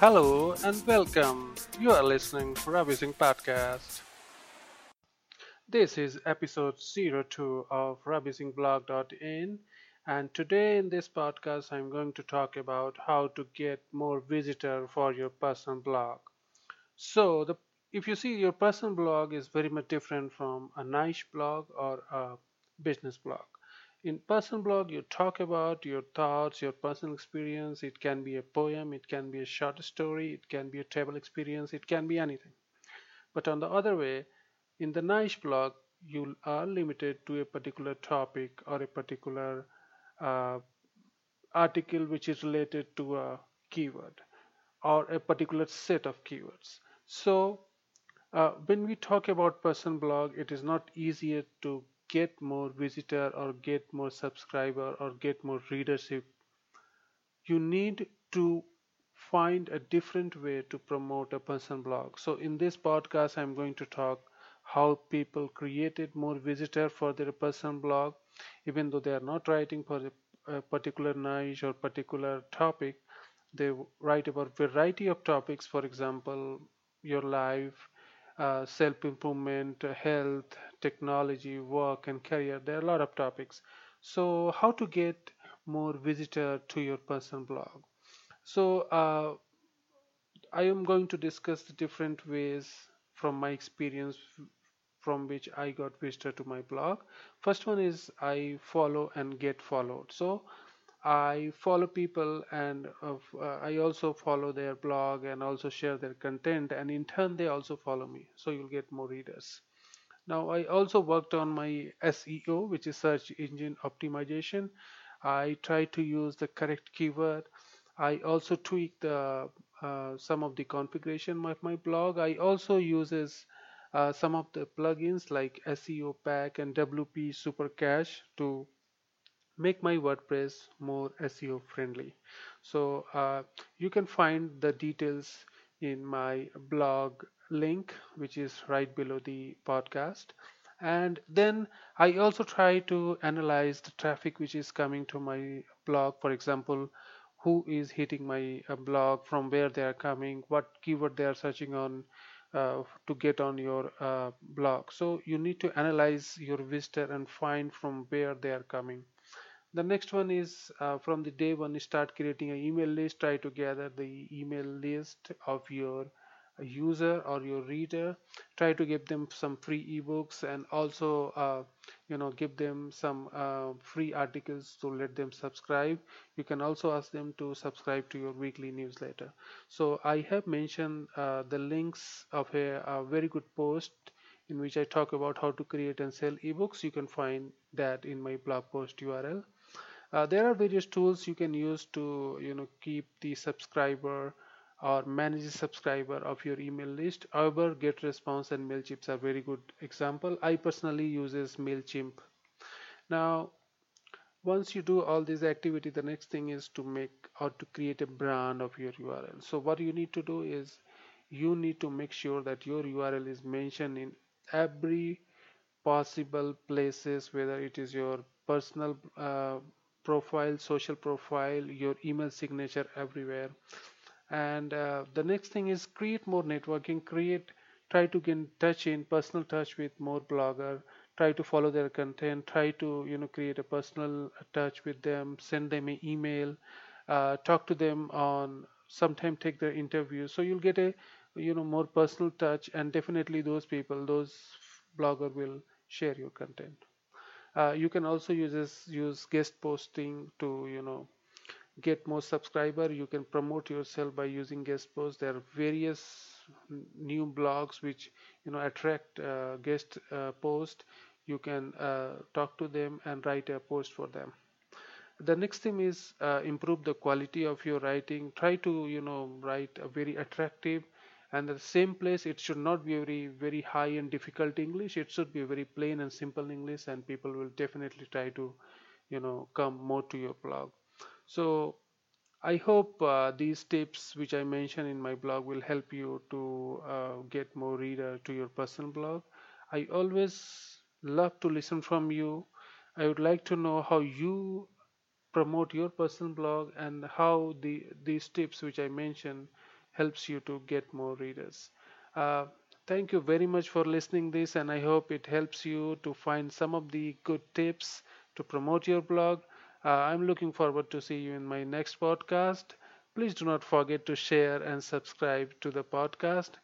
Hello and welcome. You are listening to Ravi Singh Podcast. This is episode 02 of RaviSinghBlog.in and today in this podcast I'm going to talk about how to get more visitor for your personal blog. So the if you see your personal blog is very much different from a niche blog or a business blog. In personal blog, you talk about your thoughts, your personal experience. It can be a poem, it can be a short story, it can be a travel experience, it can be anything. But on the other way, in the niche blog, you are limited to a particular topic or a particular uh, article which is related to a keyword or a particular set of keywords. So uh, when we talk about personal blog, it is not easier to get more visitor or get more subscriber or get more readership you need to find a different way to promote a personal blog. So in this podcast i'm going to talk how people created more visitor for their personal blog even though they are not writing for a, particular niche or particular topic. They write about variety of topics for example your life uh, self-improvement, uh, health, technology, work, and career. There are a lot of topics. So, how to get more visitor to your personal blog? So, uh, I am going to discuss the different ways from my experience from which I got visitor to my blog. First one is I follow and get followed. So I follow people and uh, I also follow their blog and also share their content and in turn they also follow me so you'll get more readers. Now I also worked on my SEO which is search engine optimization. I try to use the correct keyword. I also tweak the uh, some of the configuration of my blog. I also uses uh, some of the plugins like SEO Pack and WP Super Cache to make my WordPress more SEO friendly. So uh, you can find the details in my blog link, which is right below the podcast. And then I also try to analyze the traffic which is coming to my blog. For example, who is hitting my uh, blog, from where they are coming, what keyword they are searching on, uh, to get on your uh, blog. So you need to analyze your visitor and find from where they are coming the next one is uh, from the day one you start creating an email list try to gather the email list of your user or your reader try to give them some free ebooks and also uh, you know give them some uh, free articles to let them subscribe. You can also ask them to subscribe to your weekly newsletter. So i have mentioned uh, the links of a, a very good post in which i talk about how to create and sell ebooks. You can find that in my blog post url uh, there are various tools you can use to you know keep the subscriber or manage subscriber of your email list. However GetResponse and mailchimp are very good example. I personally uses mailchimp. Now once you do all this activity the next thing is to make or to create a brand of your url so what you need to do is you need to make sure that your url is mentioned in every possible places whether it is your personal uh, profile social profile your email signature everywhere and uh, the next thing is create more networking create try to get in touch in personal touch with more blogger try to follow their content try to you know create a personal touch with them send them an email uh, talk to them on sometime take their interview. So you'll get a you know more personal touch and definitely those people those blogger will share your content. Uh, you can also use this, use guest posting to you know get more subscriber you can promote yourself by using guest posts there are various new blogs which you know attract uh, guest uh, post. You can uh, talk to them and write a post for them. The next thing is uh, improve the quality of your writing. Try to you know write a very attractive and the same place. It should not be very very high and difficult english. It should be very plain and simple english and people will definitely try to you know come more to your blog so i hope uh, these tips which i mentioned in my blog will help you to uh, get more reader to your personal blog i always love to listen from you i would like to know how you promote your personal blog and how the these tips which i mentioned helps you to get more readers. Uh, thank you very much for listening this and I hope it helps you to find some of the good tips to promote your blog. Uh, I'm looking forward to see you in my next podcast. Please do not forget to share and subscribe to the podcast.